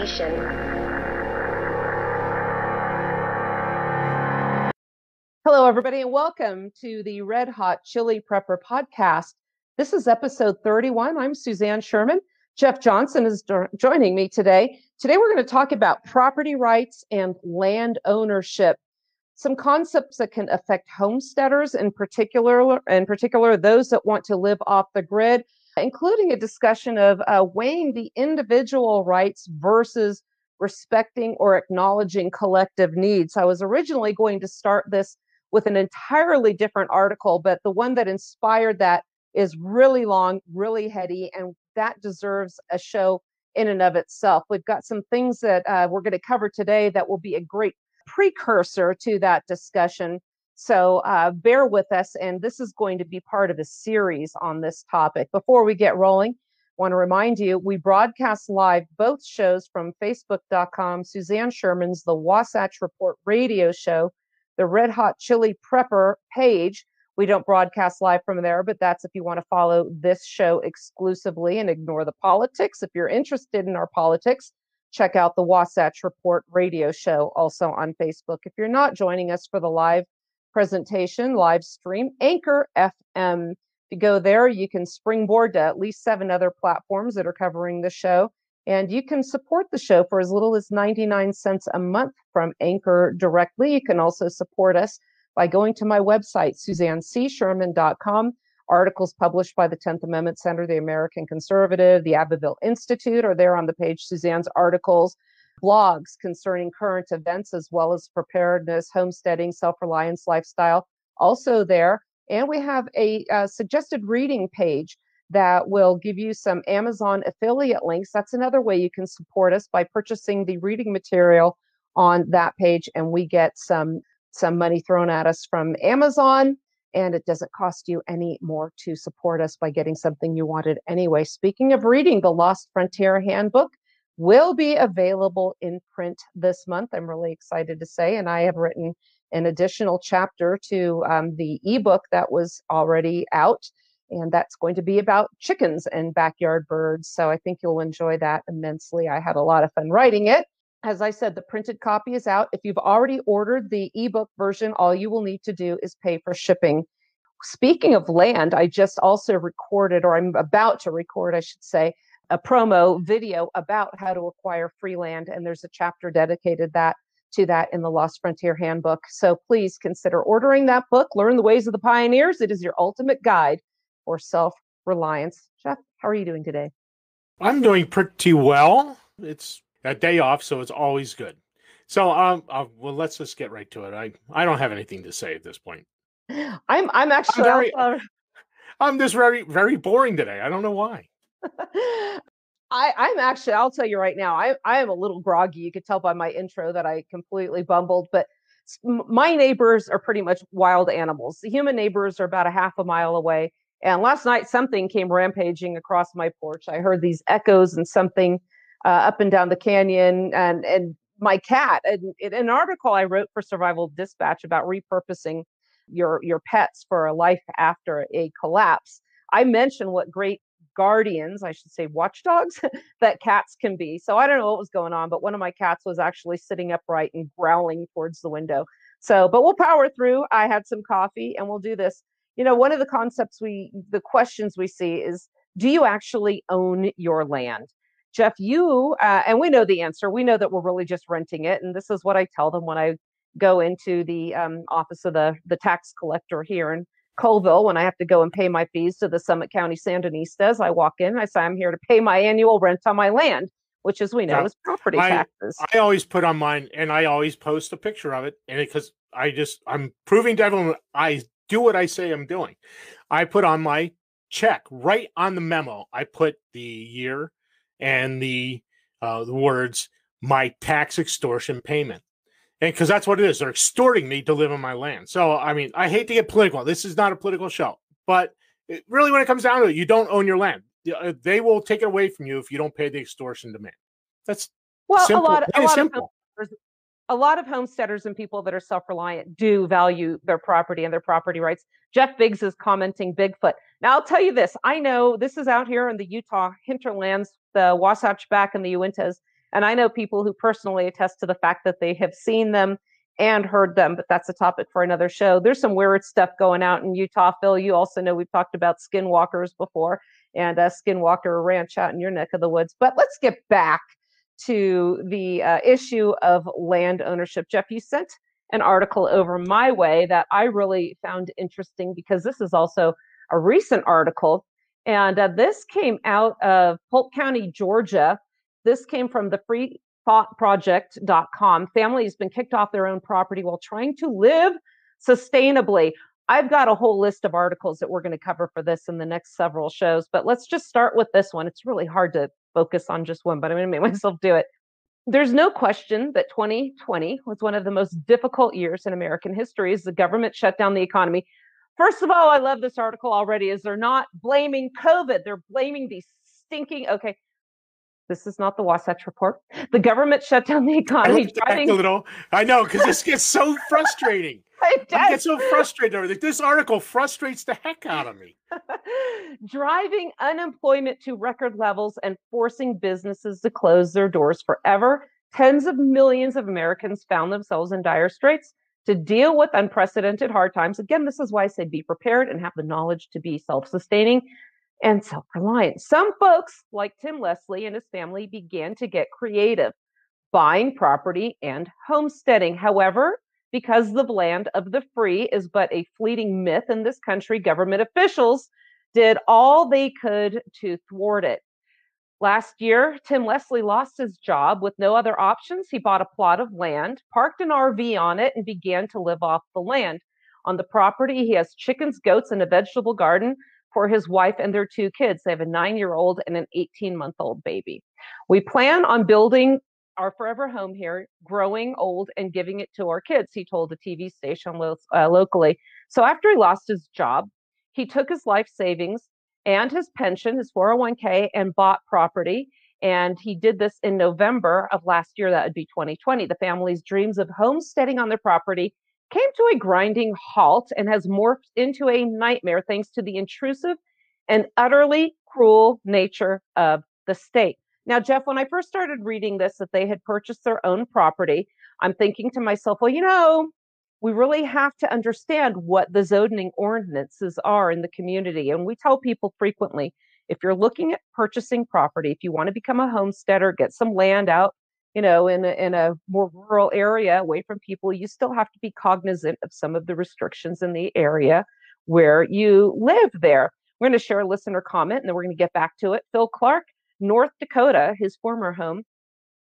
destination. Hello, everybody, and welcome to the Red Hot Chili Prepper podcast. This is episode 31. I'm Suzanne Sherman. Jeff Johnson is do- joining me today. Today, we're going to talk about property rights and land ownership. Some concepts that can affect homesteaders in particular, in particular, those that want to live off the grid, including a discussion of uh, weighing the individual rights versus respecting or acknowledging collective needs. I was originally going to start this with an entirely different article, but the one that inspired that is really long, really heady, and that deserves a show in and of itself. We've got some things that uh, we're going to cover today that will be a great precursor to that discussion. So uh, bear with us, and this is going to be part of a series on this topic. Before we get rolling, want to remind you we broadcast live both shows from facebook.com, Suzanne Sherman's The Wasatch Report radio show, the Red Hot Chili Prepper page. We don't broadcast live from there, but that's if you want to follow this show exclusively and ignore the politics. If you're interested in our politics, check out the Wasatch Report radio show also on Facebook. If you're not joining us for the live presentation, live stream, Anchor FM. If you go there, you can springboard to at least seven other platforms that are covering the show. And you can support the show for as little as 99 cents a month from Anchor directly. You can also support us by going to my website, suzannecsherman.com. Articles published by the 10th Amendment Center, the American Conservative, the Abbeville Institute are there on the page. Suzanne's articles, blogs concerning current events as well as preparedness, homesteading, self reliance, lifestyle, also there. And we have a, a suggested reading page that will give you some Amazon affiliate links. That's another way you can support us by purchasing the reading material on that page, and we get some some money thrown at us from Amazon. And it doesn't cost you any more to support us by getting something you wanted anyway. Speaking of reading, the Lost Frontier Handbook will be available in print this month. I'm really excited to say, and I have written an additional chapter to um, the ebook that was already out and that's going to be about chickens and backyard birds. So I think you'll enjoy that immensely. I had a lot of fun writing it. As I said, the printed copy is out. If you've already ordered the ebook version, all you will need to do is pay for shipping. Speaking of land, I just also recorded, or I'm about to record, I should say, a promo video about how to acquire free land, and there's a chapter dedicated that to that in the Lost Frontier Handbook. So please consider ordering that book. Learn the ways of the pioneers. It is your ultimate guide or self reliance. Jeff, how are you doing today? I'm doing pretty well. It's a day off, so it's always good. So, um, uh, well, let's just get right to it. I, I don't have anything to say at this point. I'm, I'm actually, I'm, very, I'm just very, very boring today. I don't know why. I, I'm actually, I'll tell you right now, I, I am a little groggy. You could tell by my intro that I completely bumbled, but my neighbors are pretty much wild animals. The human neighbors are about a half a mile away. And last night, something came rampaging across my porch. I heard these echoes and something uh, up and down the canyon, and and my cat. And in an article I wrote for Survival Dispatch about repurposing your your pets for a life after a collapse, I mentioned what great guardians, I should say watchdogs, that cats can be. So I don't know what was going on, but one of my cats was actually sitting upright and growling towards the window. So, but we'll power through. I had some coffee and we'll do this you know one of the concepts we the questions we see is do you actually own your land jeff you uh, and we know the answer we know that we're really just renting it and this is what i tell them when i go into the um, office of the the tax collector here in Coalville when i have to go and pay my fees to the summit county sandinistas i walk in i say i'm here to pay my annual rent on my land which as we know yeah. is property I, taxes i always put on mine and i always post a picture of it and because i just i'm proving to everyone i do what I say I'm doing. I put on my check right on the memo. I put the year and the uh, the words my tax extortion payment. And because that's what it is, they're extorting me to live on my land. So, I mean, I hate to get political. This is not a political show, but it, really, when it comes down to it, you don't own your land. Uh, they will take it away from you if you don't pay the extortion demand. That's well, simple. a lot, a lot of homesteaders, a lot of homesteaders and people that are self-reliant do value their property and their property rights. Jeff Biggs is commenting Bigfoot. Now I'll tell you this: I know this is out here in the Utah hinterlands, the Wasatch Back and the Uintas, and I know people who personally attest to the fact that they have seen them and heard them. But that's a topic for another show. There's some weird stuff going out in Utah. Phil, you also know we've talked about skinwalkers before and a Skinwalker Ranch out in your neck of the woods. But let's get back to the uh, issue of land ownership. Jeff, you sent an article over my way that I really found interesting because this is also a recent article. And uh, this came out of Polk County, Georgia. This came from the freethoughtproject.com. Family has been kicked off their own property while trying to live sustainably. I've got a whole list of articles that we're going to cover for this in the next several shows, but let's just start with this one. It's really hard to focus on just one, but I'm going to make myself do it. There's no question that 2020 was one of the most difficult years in American history as the government shut down the economy. First of all, I love this article already is they're not blaming COVID, they're blaming these stinking okay, this is not the Wasatch Report. The government shut down the economy. I driving... a little. I know because this gets so frustrating. I get so frustrated over this. This article frustrates the heck out of me. driving unemployment to record levels and forcing businesses to close their doors forever. Tens of millions of Americans found themselves in dire straits to deal with unprecedented hard times. Again, this is why I say be prepared and have the knowledge to be self sustaining and self reliance. Some folks, like Tim Leslie and his family, began to get creative, buying property and homesteading. However, because the land of the free is but a fleeting myth in this country, government officials did all they could to thwart it. Last year, Tim Leslie lost his job with no other options. He bought a plot of land, parked an RV on it, and began to live off the land. On the property, he has chickens, goats, and a vegetable garden for his wife and their two kids. They have a nine year old and an 18 month old baby. We plan on building our forever home here, growing old and giving it to our kids, he told a TV station lo- uh, locally. So after he lost his job, he took his life savings and his pension, his 401k, and bought property. And he did this in November of last year. That would be 2020. The family's dreams of homesteading on their property came to a grinding halt and has morphed into a nightmare thanks to the intrusive and utterly cruel nature of the state. Now, Jeff, when I first started reading this, that they had purchased their own property, I'm thinking to myself, well, you know, we really have to understand what the zoning ordinances are in the community. And we tell people frequently if you're looking at purchasing property, if you want to become a homesteader, get some land out you know, in a, in a more rural area away from people, you still have to be cognizant of some of the restrictions in the area where you live there. We're going to share a listener comment and then we're going to get back to it. Phil Clark, North Dakota, his former home,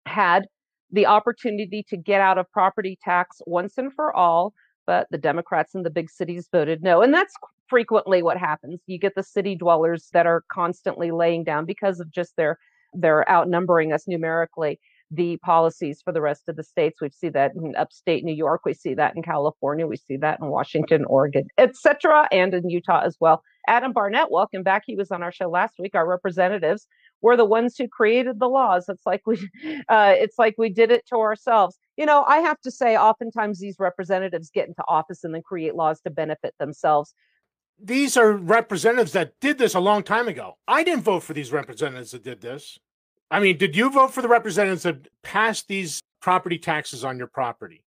had the opportunity to get out of property tax once and for all, but the Democrats in the big cities voted no. And that's frequently what happens. You get the city dwellers that are constantly laying down because of just their they're outnumbering us numerically the policies for the rest of the states. We see that in upstate New York, we see that in California, we see that in Washington, Oregon, etc., and in Utah as well. Adam Barnett, welcome back. He was on our show last week. Our representatives were the ones who created the laws. It's like we, uh, it's like we did it to ourselves. You know, I have to say, oftentimes these representatives get into office and then create laws to benefit themselves these are representatives that did this a long time ago. I didn't vote for these representatives that did this. I mean, did you vote for the representatives that passed these property taxes on your property?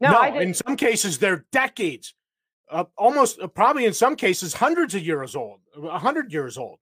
No, no in some cases they're decades, uh, almost uh, probably in some cases hundreds of years old, a hundred years old.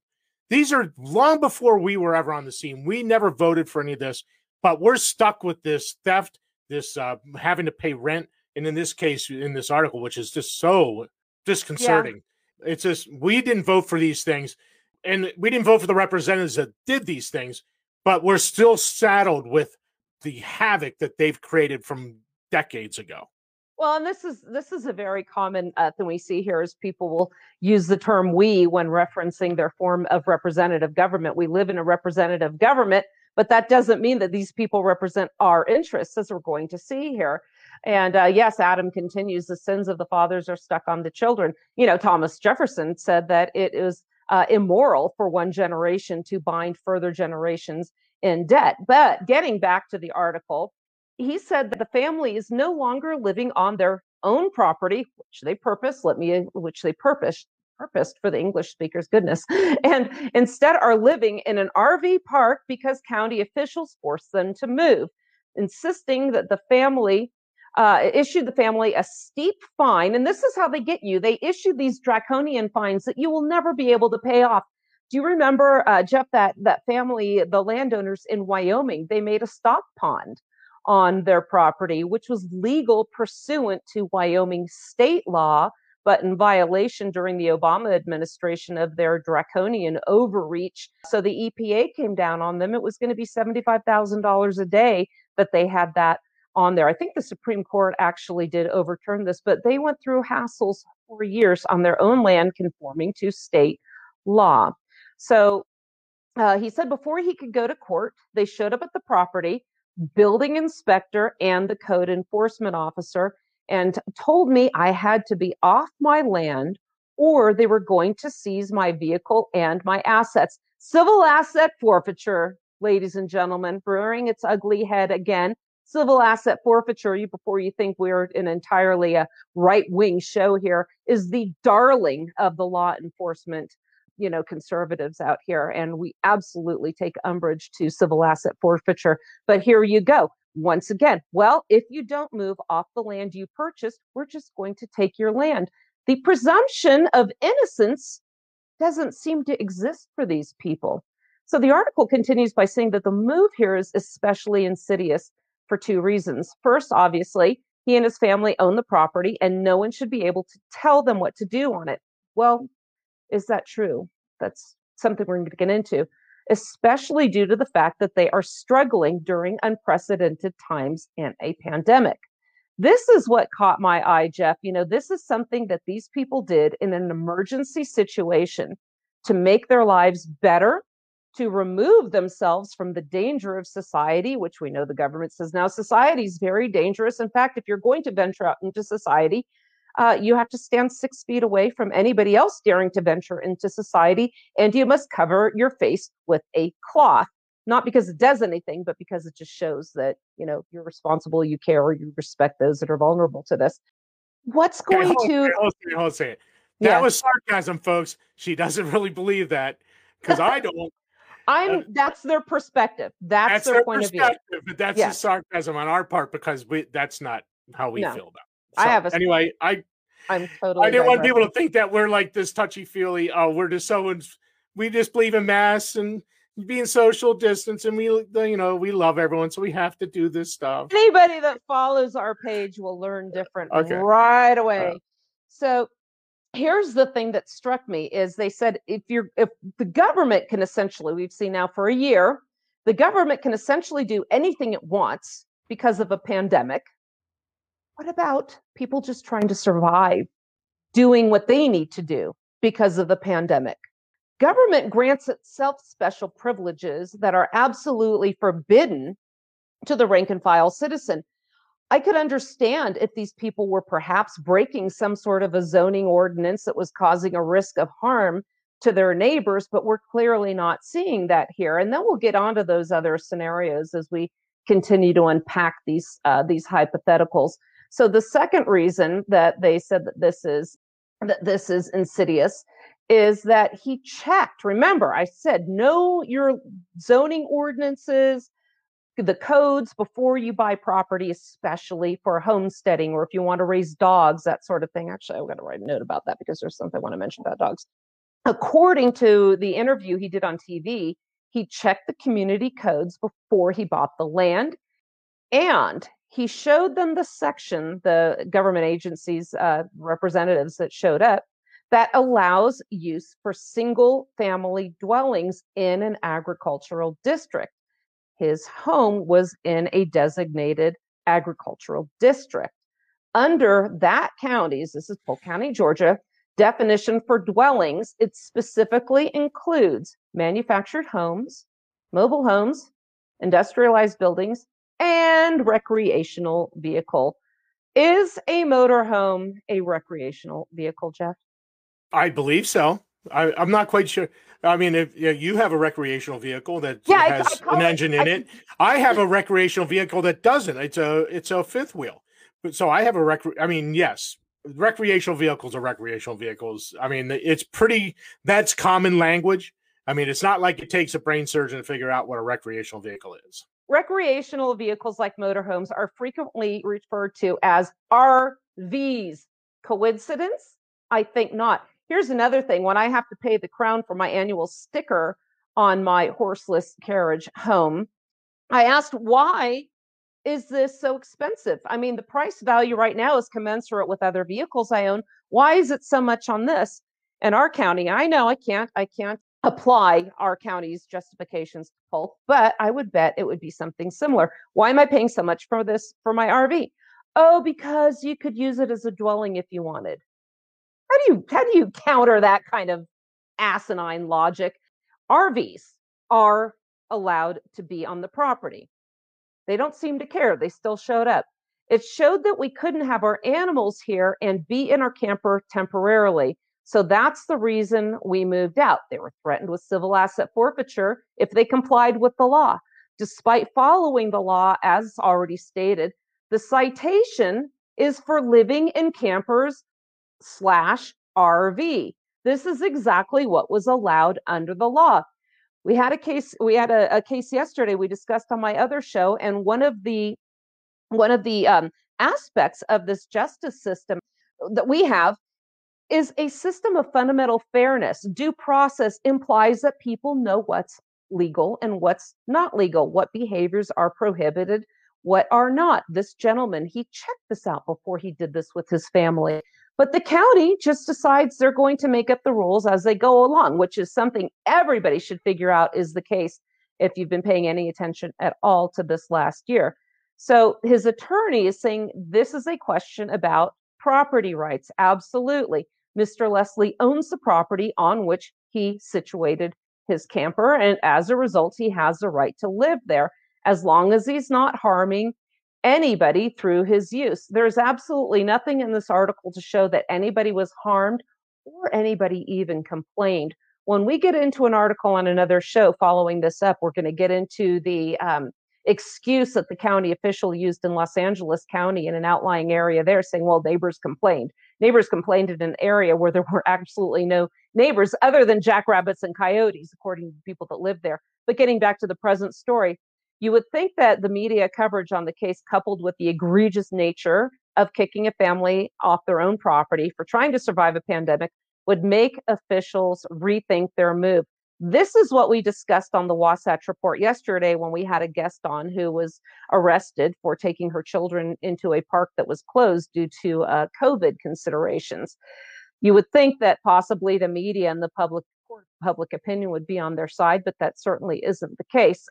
These are long before we were ever on the scene. We never voted for any of this, but we're stuck with this theft, this uh, having to pay rent, and in this case, in this article, which is just so disconcerting. Yeah. It's just we didn't vote for these things and we didn't vote for the representatives that did these things, but we're still saddled with the havoc that they've created from decades ago. Well, and this is this is a very common uh, thing we see here is people will use the term "we" when referencing their form of representative government. We live in a representative government, but that doesn't mean that these people represent our interests, as we're going to see here. And uh, yes, Adam continues: the sins of the fathers are stuck on the children. You know, Thomas Jefferson said that it is uh, immoral for one generation to bind further generations in debt. But getting back to the article, he said that the family is no longer living on their own property, which they purpose, let me, which they purpose, purposed for the English speakers, goodness, and instead are living in an RV park because county officials forced them to move, insisting that the family uh, issued the family a steep fine. And this is how they get you they issue these draconian fines that you will never be able to pay off. Do you remember, uh, Jeff, that, that family, the landowners in Wyoming, they made a stock pond on their property, which was legal pursuant to Wyoming state law but in violation during the Obama administration of their draconian overreach. So the EPA came down on them. It was going to be $75,000 a day that they had that on there. I think the Supreme Court actually did overturn this, but they went through hassles for years on their own land conforming to state law. So uh, he said before he could go to court, they showed up at the property, building inspector and the code enforcement officer, and told me I had to be off my land or they were going to seize my vehicle and my assets. Civil asset forfeiture, ladies and gentlemen, rearing its ugly head again. Civil asset forfeiture, before you think we're an entirely uh, a right wing show here, is the darling of the law enforcement, you know, conservatives out here. And we absolutely take umbrage to civil asset forfeiture. But here you go once again, well, if you don't move off the land you purchased, we're just going to take your land. The presumption of innocence doesn't seem to exist for these people. So the article continues by saying that the move here is especially insidious for two reasons. First, obviously, he and his family own the property and no one should be able to tell them what to do on it. Well, is that true? That's something we're going to get into especially due to the fact that they are struggling during unprecedented times and a pandemic. This is what caught my eye, Jeff. You know, this is something that these people did in an emergency situation to make their lives better, to remove themselves from the danger of society, which we know the government says now society is very dangerous. In fact, if you're going to venture out into society, uh, you have to stand six feet away from anybody else daring to venture into society, and you must cover your face with a cloth. Not because it does anything, but because it just shows that you know you're responsible, you care, you respect those that are vulnerable to this. What's going okay, hold to? It, hold it, hold it. That was sarcasm, folks. She doesn't really believe that because I don't. I'm. Uh, that's their perspective. That's, that's their, their, point of view. But that's yeah. sarcasm on our part because we. That's not how we no. feel about. So, I have a anyway. I I'm totally. I didn't want people to think that we're like this touchy feely. Oh, we're just so we just believe in masks and being social distance, and we you know we love everyone, so we have to do this stuff. Anybody that follows our page will learn different okay. right away. Uh, so here's the thing that struck me is they said if you're if the government can essentially we've seen now for a year the government can essentially do anything it wants because of a pandemic what about people just trying to survive, doing what they need to do because of the pandemic? Government grants itself special privileges that are absolutely forbidden to the rank and file citizen. I could understand if these people were perhaps breaking some sort of a zoning ordinance that was causing a risk of harm to their neighbors, but we're clearly not seeing that here. And then we'll get onto those other scenarios as we continue to unpack these uh, these hypotheticals. So the second reason that they said that this is that this is insidious is that he checked. Remember, I said know your zoning ordinances, the codes before you buy property, especially for homesteading or if you want to raise dogs, that sort of thing. Actually, I'm going to write a note about that because there's something I want to mention about dogs. According to the interview he did on TV, he checked the community codes before he bought the land. And he showed them the section, the government agencies uh, representatives that showed up, that allows use for single family dwellings in an agricultural district. His home was in a designated agricultural district. Under that county's, this is Polk County, Georgia, definition for dwellings, it specifically includes manufactured homes, mobile homes, industrialized buildings, and recreational vehicle. Is a motorhome a recreational vehicle, Jeff? I believe so. I, am not quite sure. I mean, if yeah, you have a recreational vehicle that yeah, has I, I an it, engine in it, I have a recreational vehicle that doesn't. It's a it's a fifth wheel. But so I have a rec. I mean, yes, recreational vehicles are recreational vehicles. I mean, it's pretty. That's common language. I mean, it's not like it takes a brain surgeon to figure out what a recreational vehicle is. Recreational vehicles like motorhomes are frequently referred to as RVs. Coincidence? I think not. Here's another thing when I have to pay the crown for my annual sticker on my horseless carriage home, I asked why is this so expensive? I mean, the price value right now is commensurate with other vehicles I own. Why is it so much on this? In our county, I know I can't, I can't apply our county's justifications to Polk, but I would bet it would be something similar. Why am I paying so much for this for my RV? Oh, because you could use it as a dwelling if you wanted. How do you how do you counter that kind of asinine logic? RVs are allowed to be on the property. They don't seem to care. They still showed up. It showed that we couldn't have our animals here and be in our camper temporarily. So that's the reason we moved out. They were threatened with civil asset forfeiture if they complied with the law. Despite following the law, as already stated, the citation is for living in campers slash RV. This is exactly what was allowed under the law. We had a case. We had a, a case yesterday. We discussed on my other show, and one of the one of the um, aspects of this justice system that we have is a system of fundamental fairness. Due process implies that people know what's legal and what's not legal, what behaviors are prohibited, what are not. This gentleman, he checked this out before he did this with his family. But the county just decides they're going to make up the rules as they go along, which is something everybody should figure out is the case if you've been paying any attention at all to this last year. So his attorney is saying this is a question about property rights. Absolutely. Mr. Leslie owns the property on which he situated his camper, and as a result, he has the right to live there as long as he's not harming anybody through his use. There's absolutely nothing in this article to show that anybody was harmed or anybody even complained. When we get into an article on another show following this up, we're going to get into the um, excuse that the county official used in Los Angeles County in an outlying area there, saying, well, neighbors complained. Neighbors complained in an area where there were absolutely no neighbors other than jackrabbits and coyotes, according to people that live there. But getting back to the present story, you would think that the media coverage on the case, coupled with the egregious nature of kicking a family off their own property for trying to survive a pandemic, would make officials rethink their move. This is what we discussed on the Wasatch Report yesterday when we had a guest on who was arrested for taking her children into a park that was closed due to uh, COVID considerations. You would think that possibly the media and the public public opinion would be on their side, but that certainly isn't the case.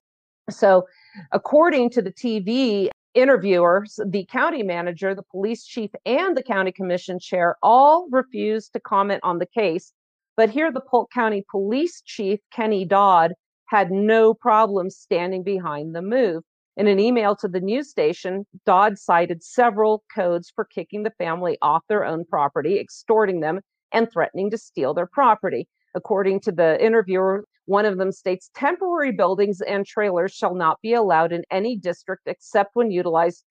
So, according to the TV interviewers, the county manager, the police chief, and the county commission chair all refused to comment on the case. But here, the Polk County Police Chief, Kenny Dodd, had no problem standing behind the move. In an email to the news station, Dodd cited several codes for kicking the family off their own property, extorting them, and threatening to steal their property. According to the interviewer, one of them states temporary buildings and trailers shall not be allowed in any district except when utilized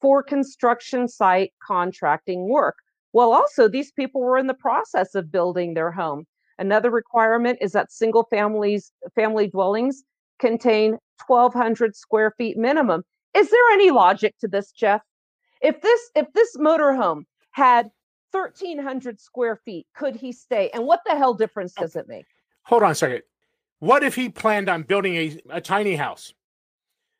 for construction site contracting work. Well, also, these people were in the process of building their home. Another requirement is that single families, family dwellings contain 1,200 square feet minimum. Is there any logic to this, Jeff? If this if this motorhome had 1,300 square feet, could he stay? And what the hell difference does it make? Hold on a second. What if he planned on building a, a tiny house,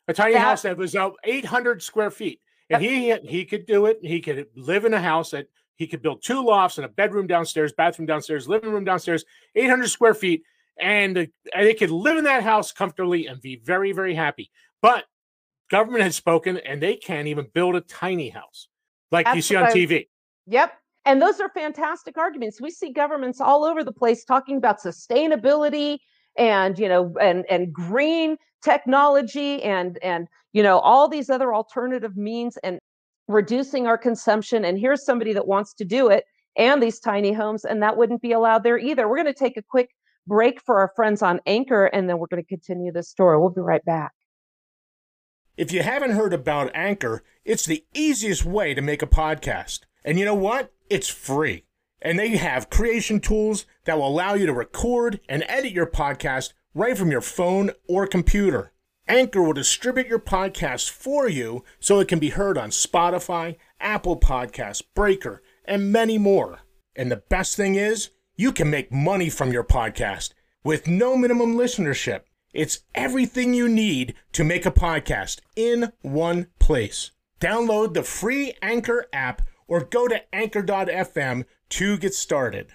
a tiny that, house that was uh, 800 square feet, and he he could do it. He could live in a house that he could build two lofts and a bedroom downstairs, bathroom downstairs, living room downstairs, 800 square feet, and, and they could live in that house comfortably and be very very happy. But government has spoken, and they can't even build a tiny house like you see on TV. Yep. And those are fantastic arguments. We see governments all over the place talking about sustainability and you know and and green technology and and you know all these other alternative means and reducing our consumption and here's somebody that wants to do it and these tiny homes, and that wouldn't be allowed there either. We're going to take a quick break for our friends on Anchor, and then we're going to continue this story. We'll be right back. If you haven't heard about Anchor, it's the easiest way to make a podcast. And you know what? It's free. And they have creation tools that will allow you to record and edit your podcast right from your phone or computer. Anchor will distribute your podcast for you so it can be heard on Spotify, Apple Podcasts, Breaker, and many more. And the best thing is, you can make money from your podcast with no minimum listenership. It's everything you need to make a podcast in one place. Download the free Anchor app or go to anchor.fm to get started.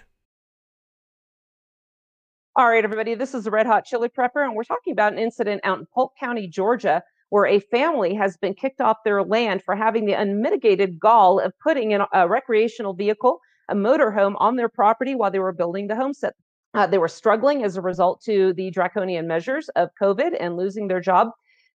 All right, everybody, this is the Red Hot Chili Prepper, and we're talking about an incident out in Polk County, Georgia, where a family has been kicked off their land for having the unmitigated gall of putting in a recreational vehicle, a motorhome, on their property while they were building the homestead. Uh, they were struggling as a result to the draconian measures of COVID and losing their job.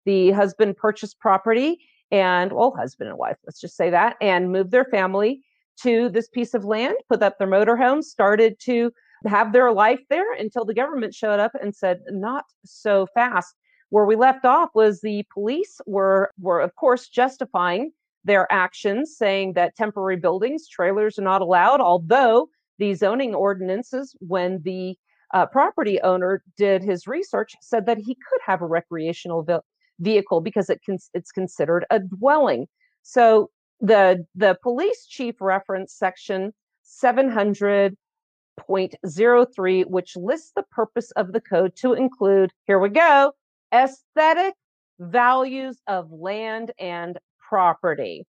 The husband purchased property and, well, husband and wife, let's just say that, and moved their family to this piece of land, put up their motorhome, started to have their life there until the government showed up and said, not so fast. Where we left off was the police were, were of course, justifying their actions, saying that temporary buildings, trailers are not allowed, although the zoning ordinances, when the uh, property owner did his research, said that he could have a recreational ve- vehicle because it it's considered a dwelling. So the the police chief reference section 700.03, which lists the purpose of the code to include, here we go, aesthetic values of land and property.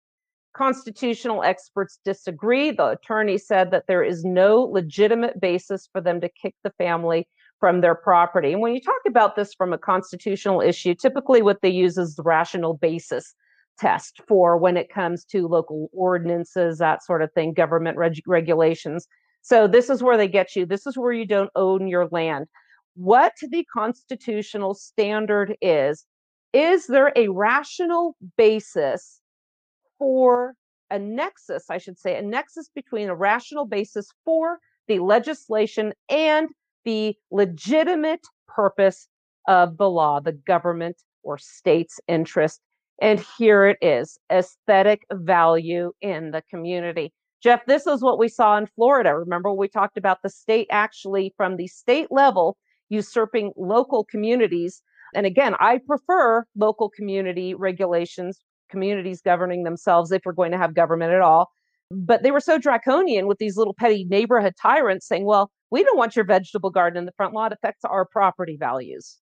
Constitutional experts disagree. The attorney said that there is no legitimate basis for them to kick the family from their property. And when you talk about this from a constitutional issue, typically what they use is the rational basis test for when it comes to local ordinances, that sort of thing, government reg- regulations. So this is where they get you. This is where you don't own your land. What the constitutional standard is, is there a rational basis for a nexus, I should say, a nexus between a rational basis for the legislation and the legitimate purpose of the law, the government or state's interest and here it is aesthetic value in the community. Jeff, this is what we saw in Florida. Remember, we talked about the state actually from the state level usurping local communities. And again, I prefer local community regulations, communities governing themselves if we're going to have government at all. But they were so draconian with these little petty neighborhood tyrants saying, well, we don't want your vegetable garden in the front lawn. It affects our property values.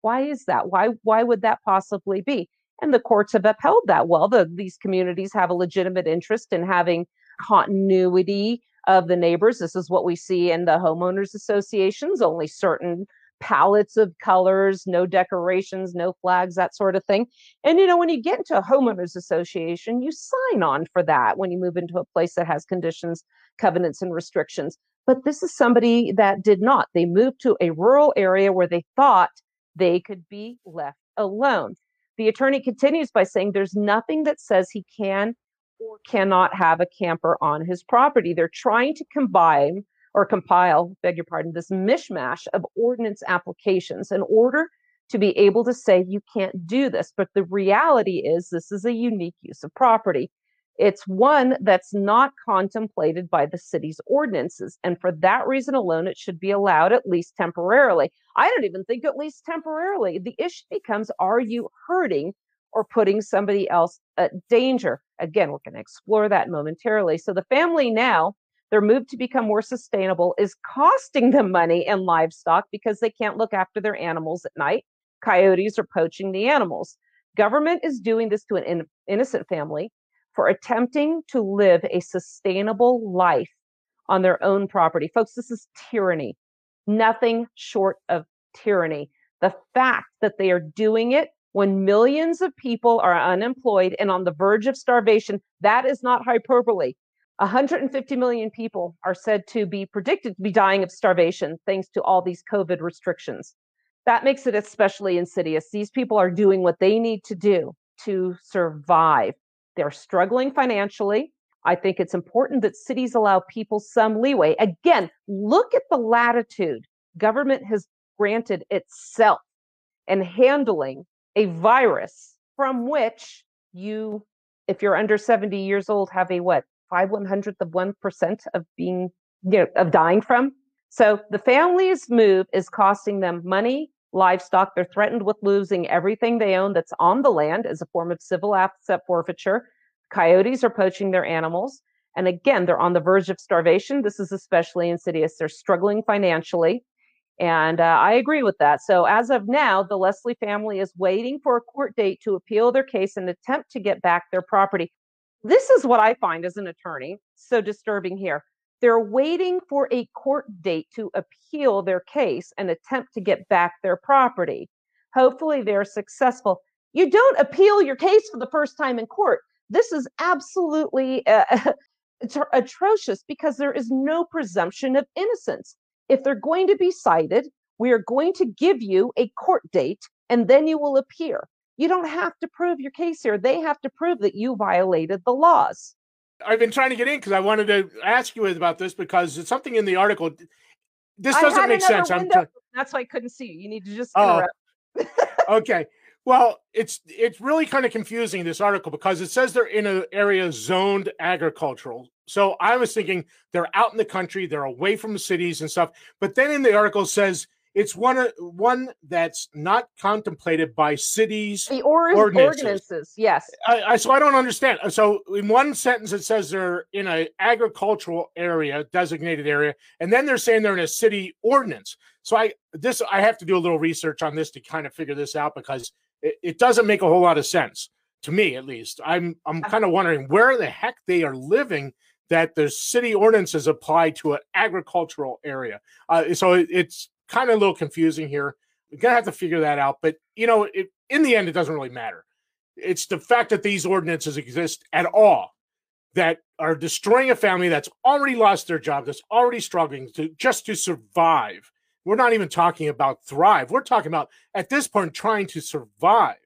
Why is that? Why, why would that possibly be? And the courts have upheld that. Well, the, these communities have a legitimate interest in having continuity of the neighbors. This is what we see in the homeowners associations, only certain palettes of colors, no decorations, no flags, that sort of thing. And you know, when you get into a homeowners association, you sign on for that when you move into a place that has conditions, covenants, and restrictions. But this is somebody that did not. They moved to a rural area where they thought they could be left alone. The attorney continues by saying there's nothing that says he can or cannot have a camper on his property. They're trying to combine or compile, beg your pardon, this mishmash of ordinance applications in order to be able to say you can't do this. But the reality is, this is a unique use of property. It's one that's not contemplated by the city's ordinances. And for that reason alone, it should be allowed at least temporarily. I don't even think at least temporarily. The issue becomes are you hurting or putting somebody else at danger? Again, we're going to explore that momentarily. So the family now, their move to become more sustainable is costing them money and livestock because they can't look after their animals at night. Coyotes are poaching the animals. Government is doing this to an in- innocent family for attempting to live a sustainable life on their own property. Folks, this is tyranny, nothing short of tyranny. The fact that they are doing it when millions of people are unemployed and on the verge of starvation, that is not hyperbole. 150 million people are said to be predicted to be dying of starvation thanks to all these COVID restrictions. That makes it especially insidious. These people are doing what they need to do to survive. They're struggling financially. I think it's important that cities allow people some leeway. Again, look at the latitude government has granted itself in handling a virus from which you, if you're under 70 years old, have a what, five one hundredth of 1% of being, you know, of dying from. So the family's move is costing them money, livestock. They're threatened with losing everything they own that's on the land as a form of civil asset forfeiture. Coyotes are poaching their animals. And again, they're on the verge of starvation. This is especially insidious. They're struggling financially. And uh, I agree with that. So, as of now, the Leslie family is waiting for a court date to appeal their case and attempt to get back their property. This is what I find as an attorney so disturbing here. They're waiting for a court date to appeal their case and attempt to get back their property. Hopefully, they're successful. You don't appeal your case for the first time in court. This is absolutely uh, atrocious because there is no presumption of innocence. If they're going to be cited, we are going to give you a court date and then you will appear. You don't have to prove your case here. They have to prove that you violated the laws. I've been trying to get in because I wanted to ask you about this because it's something in the article. This doesn't make sense. I'm trying. That's why I couldn't see you. You need to just oh. interrupt. Oh. okay. Well, it's it's really kind of confusing this article because it says they're in an area zoned agricultural. So I was thinking they're out in the country, they're away from the cities and stuff. But then in the article says it's one one that's not contemplated by cities. The or- ordinances. ordinances yes. I, I, so I don't understand. So in one sentence it says they're in an agricultural area, designated area, and then they're saying they're in a city ordinance. So I this I have to do a little research on this to kind of figure this out because it, it doesn't make a whole lot of sense to me, at least. I'm I'm kind of wondering where the heck they are living that the city ordinances apply to an agricultural area. Uh, so it, it's kind of a little confusing here. We're gonna have to figure that out. But you know, it, in the end, it doesn't really matter. It's the fact that these ordinances exist at all that are destroying a family that's already lost their job, that's already struggling to just to survive. We're not even talking about thrive. We're talking about at this point trying to survive.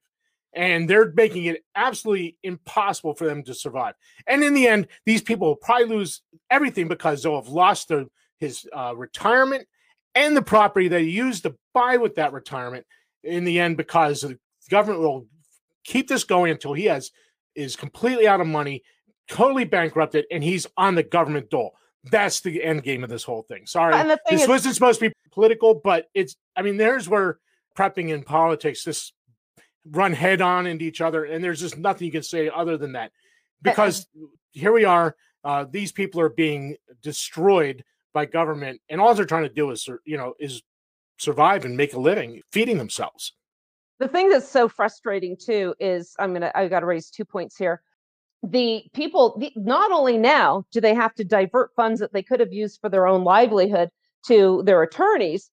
And they're making it absolutely impossible for them to survive. And in the end, these people will probably lose everything because they'll have lost their his uh, retirement and the property they used to buy with that retirement. In the end, because the government will keep this going until he has is completely out of money, totally bankrupted, and he's on the government dole. That's the end game of this whole thing. Sorry, thing this is, wasn't supposed to be political, but it's. I mean, there's where prepping in politics just run head on into each other, and there's just nothing you can say other than that, because here we are. Uh, these people are being destroyed by government, and all they're trying to do is, you know, is survive and make a living feeding themselves. The thing that's so frustrating too is I'm gonna I got to raise two points here the people the, not only now do they have to divert funds that they could have used for their own livelihood to their attorneys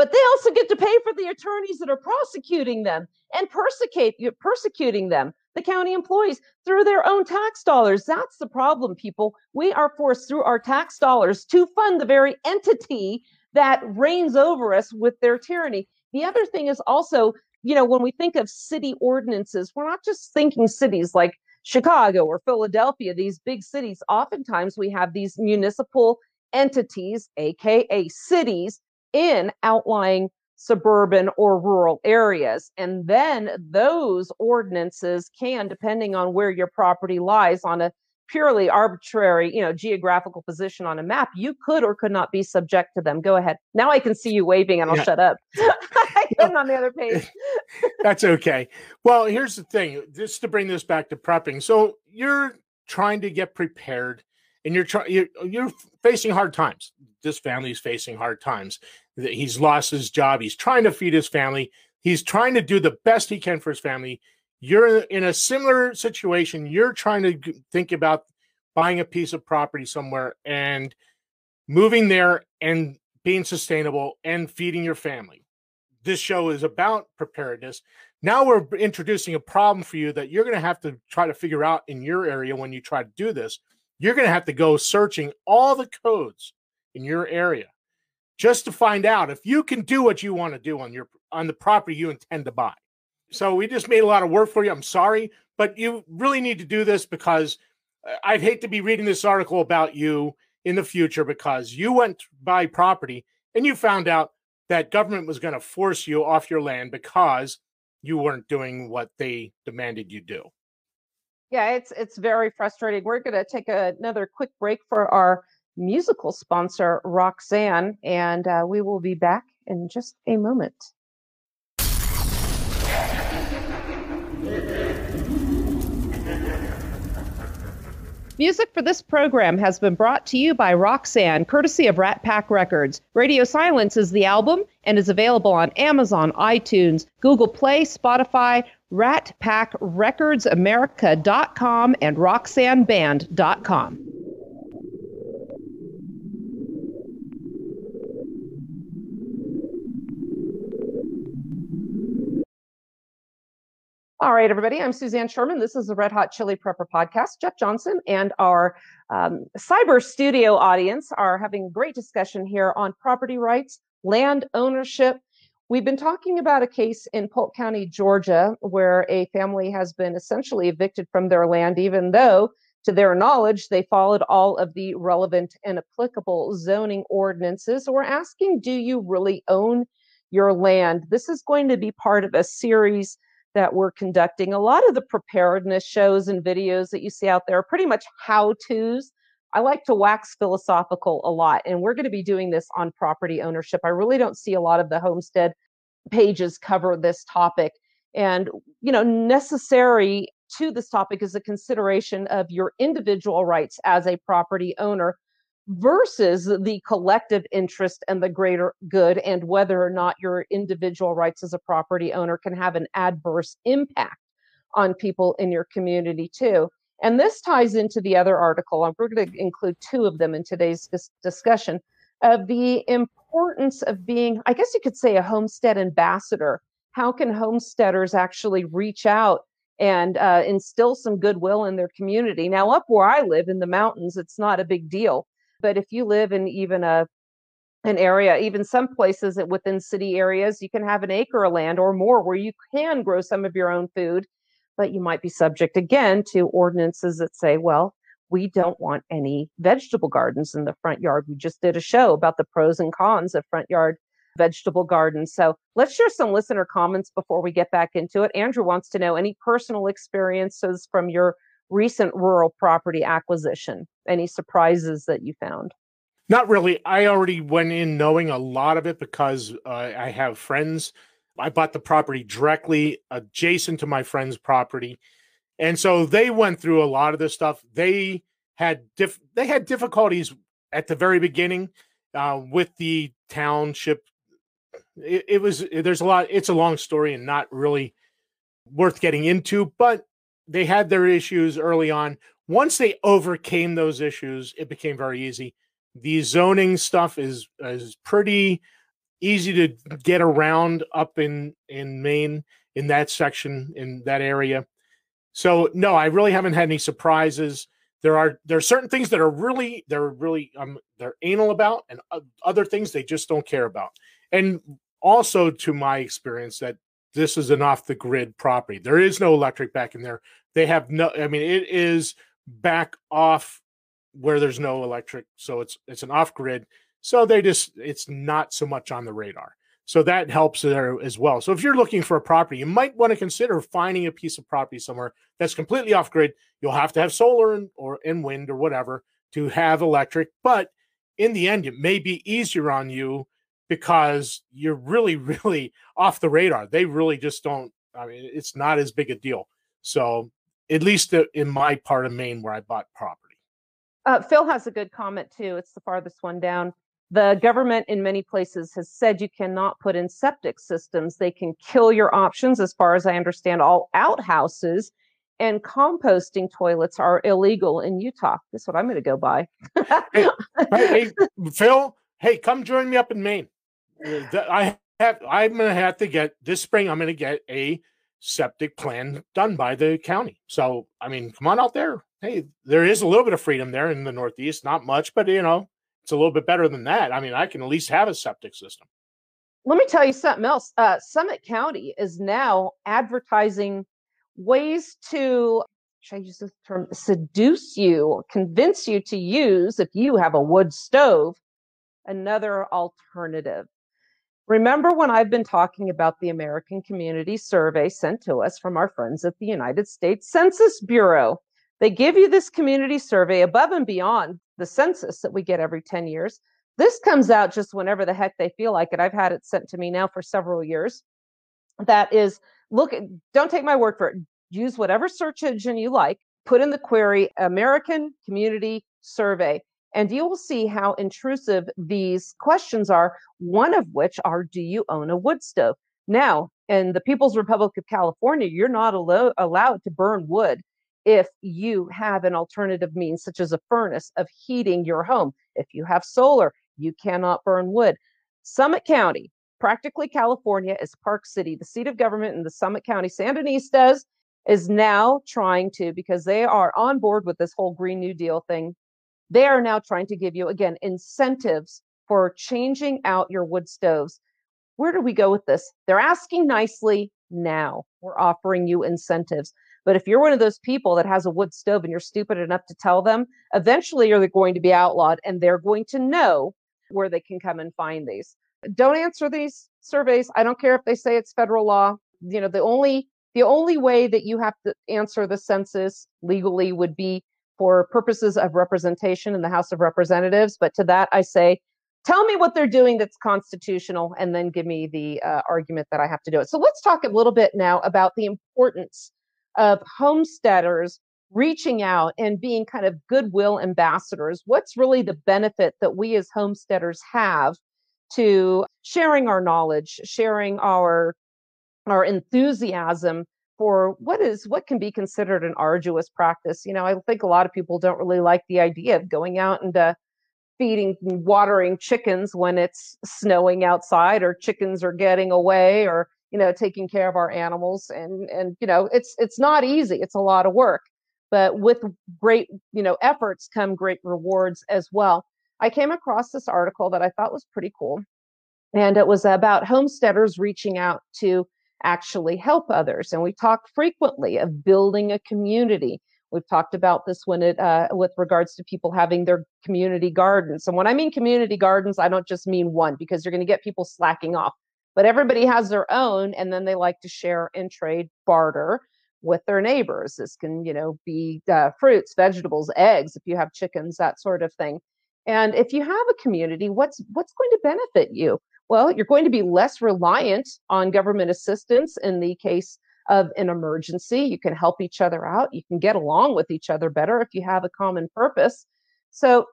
but they also get to pay for the attorneys that are prosecuting them and persecute persecuting them the county employees through their own tax dollars. That's the problem people. We are forced through our tax dollars to fund the very entity that reigns over us with their tyranny. The other thing is also you know when we think of city ordinances we're not just thinking cities like Chicago or Philadelphia, these big cities, oftentimes we have these municipal entities, AKA cities, in outlying suburban or rural areas. And then those ordinances can, depending on where your property lies on a purely arbitrary, you know, geographical position on a map, you could or could not be subject to them. Go ahead. Now I can see you waving and I'll yeah. shut up. I couldn't on the other page. That's okay. Well, here's the thing, just to bring this back to prepping. So you're trying to get prepared and you're trying you're, you're facing hard times. This family is facing hard times. He's lost his job. He's trying to feed his family. He's trying to do the best he can for his family you're in a similar situation. You're trying to think about buying a piece of property somewhere and moving there and being sustainable and feeding your family. This show is about preparedness. Now we're introducing a problem for you that you're going to have to try to figure out in your area when you try to do this. You're going to have to go searching all the codes in your area just to find out if you can do what you want to do on your on the property you intend to buy. So we just made a lot of work for you. I'm sorry, but you really need to do this because uh, I'd hate to be reading this article about you in the future because you went to buy property and you found out that government was going to force you off your land because you weren't doing what they demanded you do. Yeah, it's it's very frustrating. We're going to take a, another quick break for our musical sponsor, Roxanne, and uh, we will be back in just a moment. Music for this program has been brought to you by Roxanne, courtesy of Rat Pack Records. Radio Silence is the album and is available on Amazon, iTunes, Google Play, Spotify, Rat Pack Records ratpackrecordsamerica.com, and roxanneband.com. All right, everybody. I'm Suzanne Sherman. This is the Red Hot Chili Prepper podcast. Jeff Johnson and our um, cyber studio audience are having a great discussion here on property rights, land ownership. We've been talking about a case in Polk County, Georgia, where a family has been essentially evicted from their land, even though, to their knowledge, they followed all of the relevant and applicable zoning ordinances. So we're asking, do you really own your land? This is going to be part of a series that we're conducting. A lot of the preparedness shows and videos that you see out there are pretty much how to's. I like to wax philosophical a lot, and we're going to be doing this on property ownership. I really don't see a lot of the homestead pages cover this topic. And, you know, necessary to this topic is a consideration of your individual rights as a property owner versus the collective interest and the greater good, and whether or not your individual rights as a property owner can have an adverse impact on people in your community too. And this ties into the other article. We're going to include two of them in today's dis- discussion of the importance of being, I guess you could say, a homestead ambassador. How can homesteaders actually reach out and uh, instill some goodwill in their community? Now, up where I live in the mountains, it's not a big deal. But if you live in even a an area, even some places within city areas, you can have an acre of land or more where you can grow some of your own food, but you might be subject again to ordinances that say, well, we don't want any vegetable gardens in the front yard. We just did a show about the pros and cons of front yard vegetable gardens. So let's share some listener comments before we get back into it. Andrew wants to know any personal experiences from your recent rural property acquisition? Any surprises that you found? Not really. I already went in knowing a lot of it because uh, I have friends. I bought the property directly adjacent to my friend's property. And so they went through a lot of this stuff. They had diff- they had difficulties at the very beginning uh, with the township. It, it was there's a lot. It's a long story and not really worth getting into, but they had their issues early on. Once they overcame those issues, it became very easy. The zoning stuff is is pretty easy to get around up in in Maine in that section in that area. So no, I really haven't had any surprises. There are there are certain things that are really they're really um they're anal about, and other things they just don't care about. And also, to my experience, that this is an off the grid property. There is no electric back in there. They have no, I mean, it is back off where there's no electric. So it's it's an off grid. So they just it's not so much on the radar. So that helps there as well. So if you're looking for a property, you might want to consider finding a piece of property somewhere that's completely off grid. You'll have to have solar and, or and wind or whatever to have electric, but in the end, it may be easier on you because you're really, really off the radar. They really just don't. I mean, it's not as big a deal. So, at least in my part of Maine where I bought property. Uh, Phil has a good comment too. It's the farthest one down. The government in many places has said you cannot put in septic systems. They can kill your options, as far as I understand. All outhouses and composting toilets are illegal in Utah. That's what I'm going to go buy. hey, hey, Phil, hey, come join me up in Maine. I have. I'm going to have to get this spring. I'm going to get a septic plan done by the county. So, I mean, come on out there. Hey, there is a little bit of freedom there in the Northeast. Not much, but you know, it's a little bit better than that. I mean, I can at least have a septic system. Let me tell you something else. Uh, Summit County is now advertising ways to should I use the term seduce you, convince you to use if you have a wood stove, another alternative. Remember when I've been talking about the American Community Survey sent to us from our friends at the United States Census Bureau? They give you this community survey above and beyond the census that we get every 10 years. This comes out just whenever the heck they feel like it. I've had it sent to me now for several years. That is, look, don't take my word for it. Use whatever search engine you like, put in the query American Community Survey and you will see how intrusive these questions are, one of which are Do you own a wood stove? Now, in the People's Republic of California, you're not allo- allowed to burn wood if you have an alternative means, such as a furnace, of heating your home. If you have solar, you cannot burn wood. Summit County, practically California, is Park City, the seat of government in the Summit County. Sandinistas is now trying to, because they are on board with this whole Green New Deal thing, they are now trying to give you, again, incentives for changing out your wood stoves. Where do we go with this? They're asking nicely now. We're offering you incentives. But if you're one of those people that has a wood stove and you're stupid enough to tell them, eventually you're going to be outlawed and they're going to know where they can come and find these. Don't answer these surveys. I don't care if they say it's federal law. You know, the only the only way that you have to answer the census legally would be for purposes of representation in the House of Representatives. But to that, I say, tell me what they're doing that's constitutional, and then give me the uh, argument that I have to do it. So let's talk a little bit now about the importance of homesteaders reaching out and being kind of goodwill ambassadors. What's really the benefit that we as homesteaders have to sharing our knowledge, sharing our our enthusiasm for what is what can be considered an arduous practice. You know, I think a lot of people don't really like the idea of going out and uh, feeding, watering chickens when it's snowing outside, or chickens are getting away, or you know, taking care of our animals. And and you know, it's it's not easy. It's a lot of work, but with great you know efforts come great rewards as well. I came across this article that I thought was pretty cool, and it was about homesteaders reaching out to actually help others. And we talk frequently of building a community. We've talked about this when it uh, with regards to people having their community gardens. And when I mean community gardens, I don't just mean one because you're going to get people slacking off. But everybody has their own, and then they like to share and trade barter with their neighbors. This can, you know, be uh, fruits, vegetables, eggs, if you have chickens, that sort of thing. And if you have a community, what's what's going to benefit you? Well, you're going to be less reliant on government assistance in the case of an emergency. You can help each other out. You can get along with each other better if you have a common purpose. So,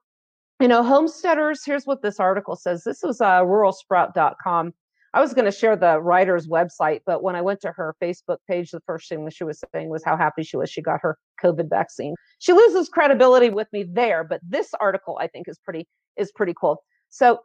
you know, homesteaders, here's what this article says. This was uh, ruralsprout.com. I was going to share the writer's website, but when I went to her Facebook page, the first thing that she was saying was how happy she was she got her COVID vaccine. She loses credibility with me there, but this article I think is pretty is pretty cool. So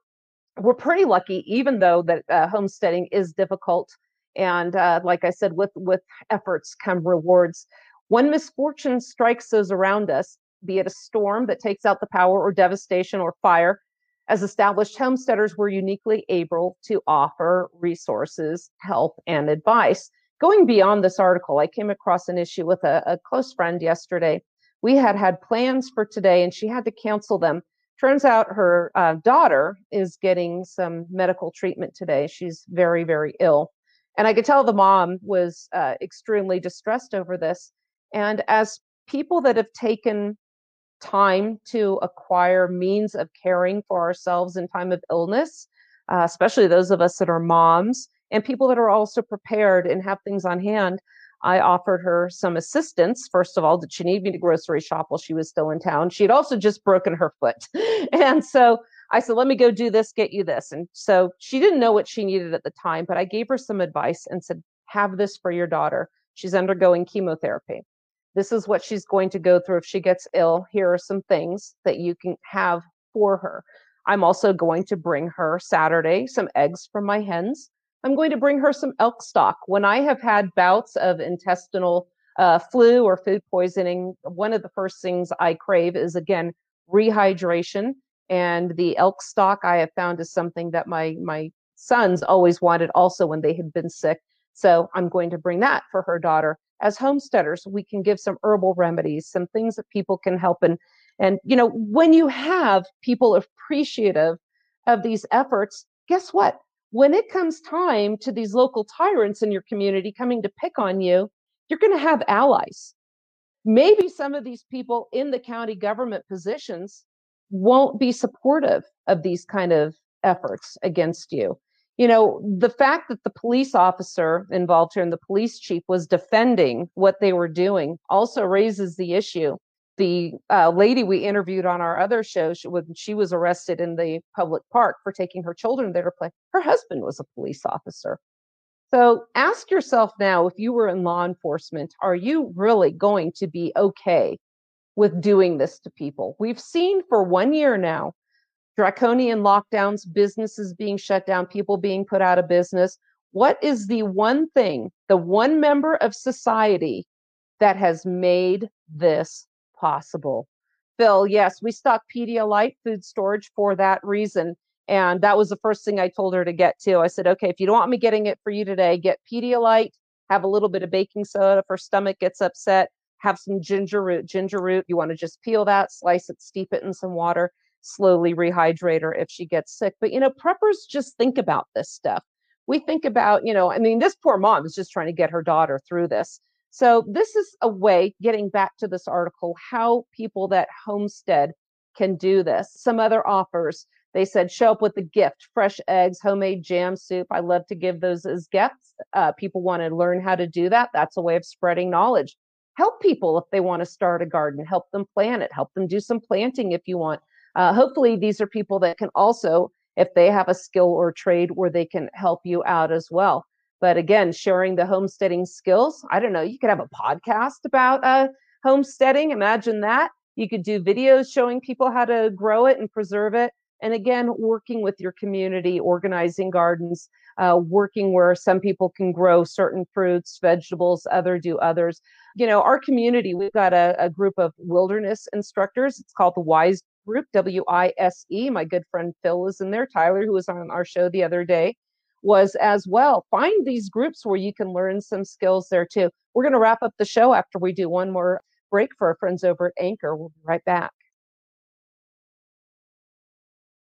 we're pretty lucky, even though that uh, homesteading is difficult. And uh, like I said, with with efforts come rewards. When misfortune strikes those around us, be it a storm that takes out the power, or devastation, or fire, as established homesteaders, we're uniquely able to offer resources, help, and advice. Going beyond this article, I came across an issue with a, a close friend yesterday. We had had plans for today, and she had to cancel them turns out her uh, daughter is getting some medical treatment today. She's very, very ill. And I could tell the mom was uh, extremely distressed over this. And as people that have taken time to acquire means of caring for ourselves in time of illness, uh, especially those of us that are moms, and people that are also prepared and have things on hand, I offered her some assistance. First of all, did she need me to grocery shop while she was still in town? She had also just broken her foot. and so I said, let me go do this, get you this. And so she didn't know what she needed at the time, but I gave her some advice and said, have this for your daughter. She's undergoing chemotherapy. This is what she's going to go through if she gets ill. Here are some things that you can have for her. I'm also going to bring her Saturday some eggs from my hens I'm going to bring her some elk stock. When I have had bouts of intestinal uh, flu or food poisoning, one of the first things I crave is again rehydration. And the elk stock I have found is something that my my sons always wanted also when they had been sick. So I'm going to bring that for her daughter as homesteaders, we can give some herbal remedies, some things that people can help. And, and, you know, when you have people appreciative of these efforts, guess what? When it comes time to these local tyrants in your community coming to pick on you, you're going to have allies. Maybe some of these people in the county government positions won't be supportive of these kind of efforts against you. You know, the fact that the police officer involved here and the police chief was defending what they were doing also raises the issue. The uh, lady we interviewed on our other show, she, when she was arrested in the public park for taking her children there to play, her husband was a police officer. So ask yourself now if you were in law enforcement, are you really going to be okay with doing this to people? We've seen for one year now draconian lockdowns, businesses being shut down, people being put out of business. What is the one thing, the one member of society that has made this possible? Phil, yes, we stock Pedialyte food storage for that reason. And that was the first thing I told her to get to. I said, okay, if you don't want me getting it for you today, get Pedialyte, have a little bit of baking soda if her stomach gets upset, have some ginger root. Ginger root, you want to just peel that, slice it, steep it in some water, slowly rehydrate her if she gets sick. But, you know, preppers just think about this stuff. We think about, you know, I mean, this poor mom is just trying to get her daughter through this. So, this is a way, getting back to this article, how people that homestead can do this. Some other offers they said, show up with a gift fresh eggs, homemade jam soup. I love to give those as gifts. Uh, people want to learn how to do that. That's a way of spreading knowledge. Help people if they want to start a garden, help them plant it, help them do some planting if you want. Uh, hopefully, these are people that can also, if they have a skill or trade, where they can help you out as well. But again, sharing the homesteading skills. I don't know, you could have a podcast about uh, homesteading. Imagine that. You could do videos showing people how to grow it and preserve it and again, working with your community, organizing gardens, uh, working where some people can grow certain fruits, vegetables, other do others. You know, our community, we've got a, a group of wilderness instructors. It's called the WISE Group, W I S E. My good friend Phil is in there. Tyler, who was on our show the other day, was as well. Find these groups where you can learn some skills there too. We're going to wrap up the show after we do one more break for our friends over at Anchor. We'll be right back.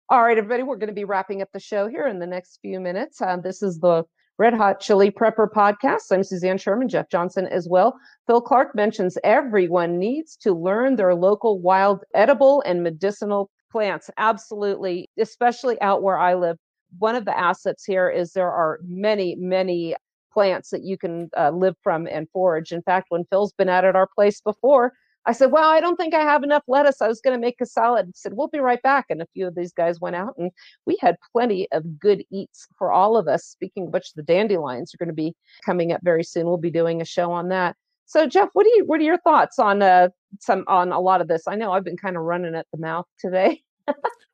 All right, everybody, we're going to be wrapping up the show here in the next few minutes. Um, this is the Red Hot Chili Prepper podcast. I'm Suzanne Sherman, Jeff Johnson as well. Phil Clark mentions everyone needs to learn their local wild edible and medicinal plants. Absolutely, especially out where I live. One of the assets here is there are many, many plants that you can uh, live from and forage. In fact, when Phil's been out at our place before, I said, Well, I don't think I have enough lettuce. I was going to make a salad. He said, We'll be right back. And a few of these guys went out and we had plenty of good eats for all of us. Speaking of which, the dandelions are going to be coming up very soon. We'll be doing a show on that. So, Jeff, what do you what are your thoughts on uh, some on a lot of this? I know I've been kind of running at the mouth today.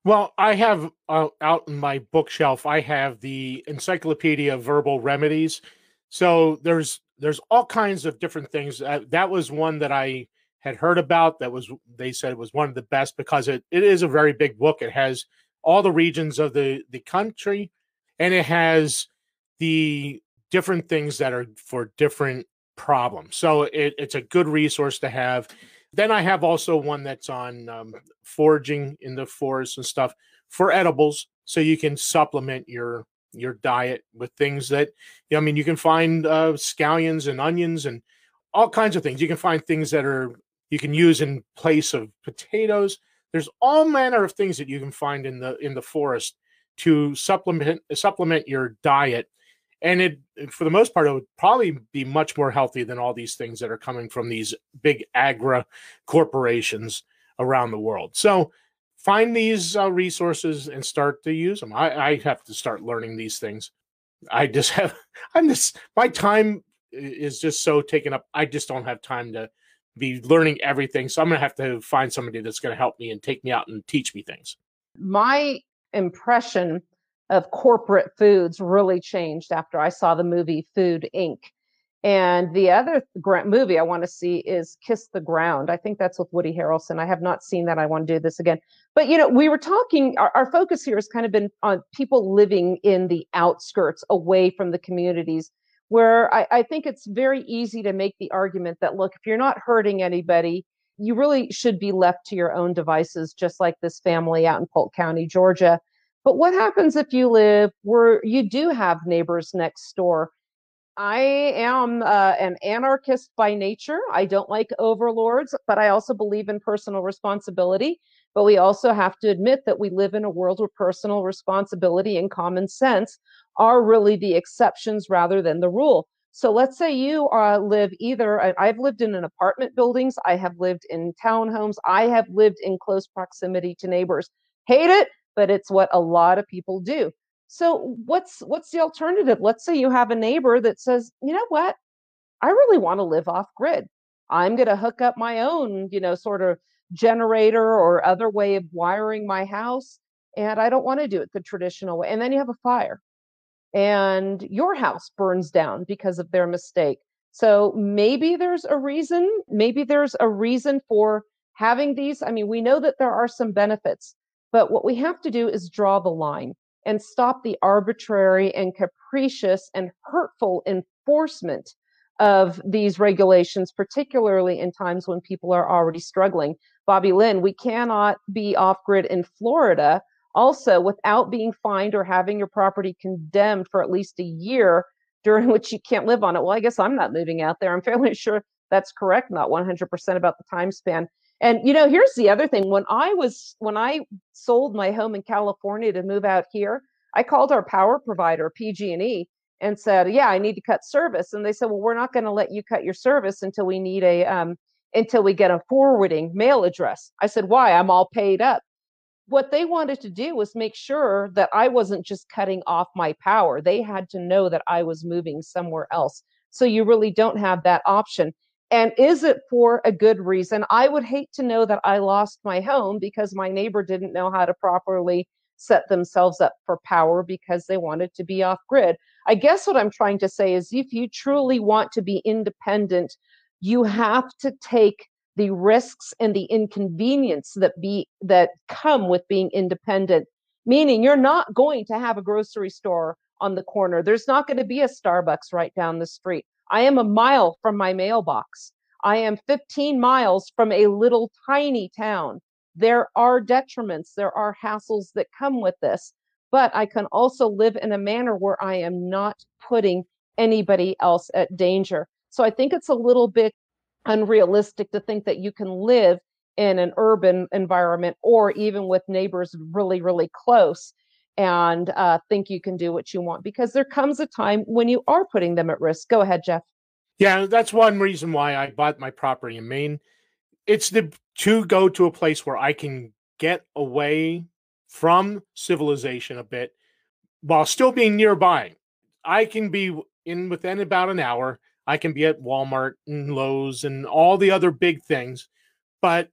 Well, I have uh, out in my bookshelf. I have the Encyclopedia of Herbal Remedies. So there's there's all kinds of different things. Uh, that was one that I had heard about that was they said it was one of the best because it, it is a very big book it has all the regions of the the country and it has the different things that are for different problems so it, it's a good resource to have then i have also one that's on um, foraging in the forest and stuff for edibles so you can supplement your your diet with things that you know, i mean you can find uh, scallions and onions and all kinds of things you can find things that are you can use in place of potatoes. There's all manner of things that you can find in the in the forest to supplement supplement your diet. And it for the most part, it would probably be much more healthy than all these things that are coming from these big agri corporations around the world. So find these uh, resources and start to use them. I, I have to start learning these things. I just have I'm just my time is just so taken up. I just don't have time to be learning everything. So I'm going to have to find somebody that's going to help me and take me out and teach me things. My impression of corporate foods really changed after I saw the movie Food Inc. And the other movie I want to see is Kiss the Ground. I think that's with Woody Harrelson. I have not seen that. I want to do this again. But, you know, we were talking, our, our focus here has kind of been on people living in the outskirts away from the communities where I, I think it's very easy to make the argument that, look, if you're not hurting anybody, you really should be left to your own devices, just like this family out in Polk County, Georgia. But what happens if you live where you do have neighbors next door? I am uh, an anarchist by nature. I don't like overlords, but I also believe in personal responsibility. But we also have to admit that we live in a world where personal responsibility and common sense are really the exceptions rather than the rule. So let's say you uh, live either, I've lived in an apartment buildings, I have lived in townhomes, I have lived in close proximity to neighbors. Hate it, but it's what a lot of people do. So what's what's the alternative? Let's say you have a neighbor that says, you know what, I really want to live off grid. I'm going to hook up my own, you know, sort of generator or other way of wiring my house, and I don't want to do it the traditional way. And then you have a fire and your house burns down because of their mistake. So maybe there's a reason, maybe there's a reason for having these. I mean, we know that there are some benefits, but what we have to do is draw the line and stop the arbitrary and capricious and hurtful enforcement of these regulations, particularly in times when people are already struggling. Bobby Lynn, we cannot be off grid in Florida also without being fined or having your property condemned for at least a year during which you can't live on it. Well, I guess I'm not moving out there. I'm fairly sure that's correct, not 100% about the time span. And you know, here's the other thing. When I was when I sold my home in California to move out here, I called our power provider, PG&E, and said, "Yeah, I need to cut service." And they said, "Well, we're not going to let you cut your service until we need a um, until we get a forwarding mail address." I said, "Why? I'm all paid up." what they wanted to do was make sure that I wasn't just cutting off my power. They had to know that I was moving somewhere else. So you really don't have that option. And is it for a good reason? I would hate to know that I lost my home because my neighbor didn't know how to properly set themselves up for power because they wanted to be off grid. I guess what I'm trying to say is if you truly want to be independent, you have to take the risks and the inconvenience that be that come with being independent meaning you're not going to have a grocery store on the corner there's not going to be a starbucks right down the street i am a mile from my mailbox. I am 15 miles from a little tiny town. There are detriments there are hassles that come with this but i can also live in a manner where i am not putting anybody else at danger. So i think it's a little bit unrealistic to think that you can live in an urban environment or even with neighbors really, really close and uh, think you can do what you want because there comes a time when you are putting them at risk. Go ahead, Jeff. Yeah, that's one reason why I bought my property in Maine. It's the to go to a place where I can get away from civilization a bit while still being nearby. I can be in within about an hour I can be at Walmart and Lowe's and all the other big things, but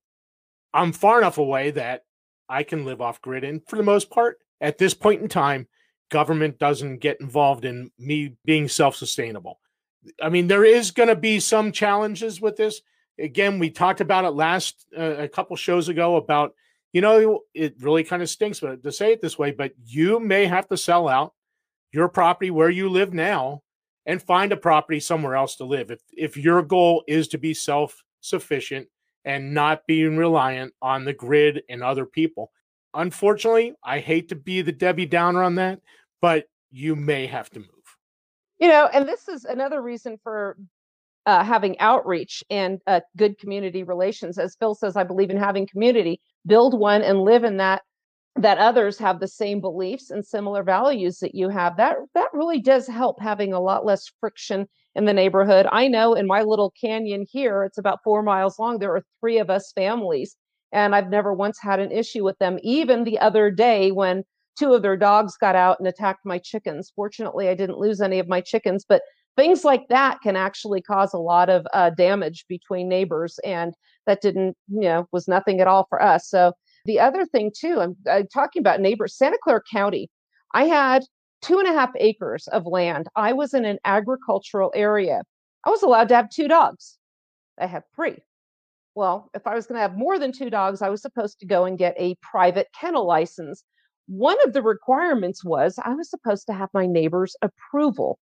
I'm far enough away that I can live off grid. And for the most part, at this point in time, government doesn't get involved in me being self sustainable. I mean, there is going to be some challenges with this. Again, we talked about it last uh, a couple shows ago about, you know, it really kind of stinks to say it this way, but you may have to sell out your property where you live now and find a property somewhere else to live. If if your goal is to be self-sufficient and not being reliant on the grid and other people. Unfortunately, I hate to be the Debbie Downer on that, but you may have to move. You know, and this is another reason for uh, having outreach and uh, good community relations. As Phil says, I believe in having community. Build one and live in that that others have the same beliefs and similar values that you have that that really does help having a lot less friction in the neighborhood i know in my little canyon here it's about four miles long there are three of us families and i've never once had an issue with them even the other day when two of their dogs got out and attacked my chickens fortunately i didn't lose any of my chickens but things like that can actually cause a lot of uh, damage between neighbors and that didn't you know was nothing at all for us so the other thing, too, I'm, I'm talking about neighbors, Santa Clara County. I had two and a half acres of land. I was in an agricultural area. I was allowed to have two dogs. I had three. Well, if I was going to have more than two dogs, I was supposed to go and get a private kennel license. One of the requirements was I was supposed to have my neighbor's approval.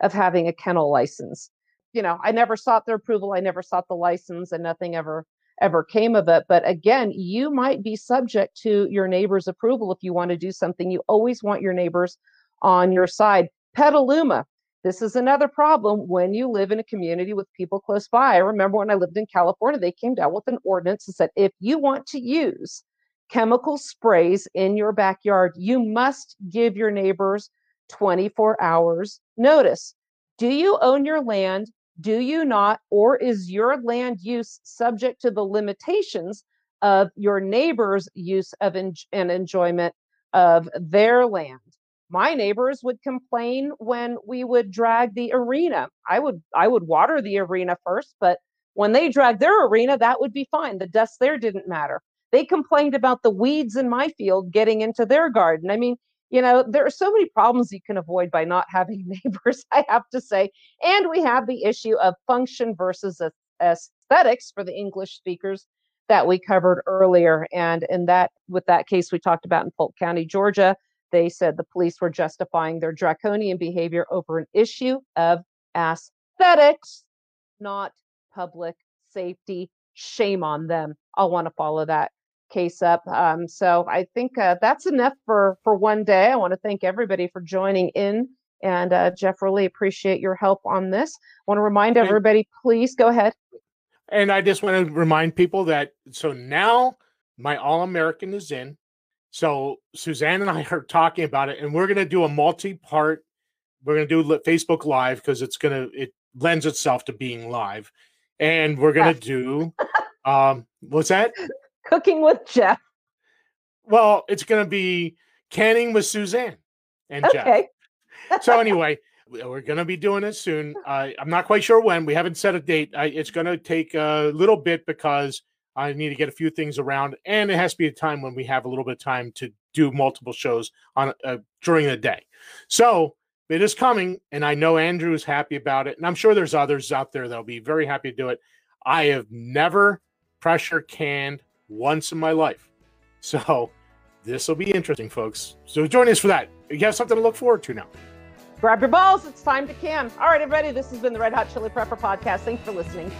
of having a kennel license. You know, I never sought their approval, I never sought the license, and nothing ever ever came of it. But again, you might be subject to your neighbor's approval if you want to do something. You always want your neighbors on your side. Petaluma. This is another problem when you live in a community with people close by. I remember when I lived in California, they came down with an ordinance that said if you want to use chemical sprays in your backyard, you must give your neighbors 24 hours notice. Do you own your land? Do you not? Or is your land use subject to the limitations of your neighbor's use of en- and enjoyment of their land? My neighbors would complain when we would drag the arena. I would I would water the arena first, but when they dragged their arena, that would be fine. The dust there didn't matter. They complained about the weeds in my field getting into their garden. I mean, you know, there are so many problems you can avoid by not having neighbors, I have to say. And we have the issue of function versus aesthetics for the English speakers that we covered earlier. And in that, with that case we talked about in Polk County, Georgia, they said the police were justifying their draconian behavior over an issue of aesthetics, not public safety. Shame on them. I'll want to follow that case up. Um, so I think uh, that's enough for for one day. I want to thank everybody for joining in, and uh, Jeff, really appreciate your help on this. I want to remind everybody, please go ahead. And I just want to remind people that so now my All American is in. So Suzanne and I are talking about it, and we're going to do a multi-part. We're going to do Facebook Live because it's going to it lends itself to being live, and we're going to do. Um, what's that? Cooking with Jeff. Well, it's going to be canning with Suzanne and Jeff. okay. Jeff. so anyway, we're going to be doing it soon. Uh, I'm not quite sure when. We haven't set a date. I, it's going to take a little bit because I need to get a few things around, and it has to be a time when we have a little bit of time to do multiple shows on uh, during the day. So it is coming, and I know Andrew is happy about it, and I'm sure there's others out there that'll be very happy to do it. I have never pressure canned once in my life. So this will be interesting, folks. So join us for that. You have something to look forward to now. Grab your balls. It's time to can. All right, everybody. This has been the Red Hot Chili Prepper Podcast. Thanks for listening.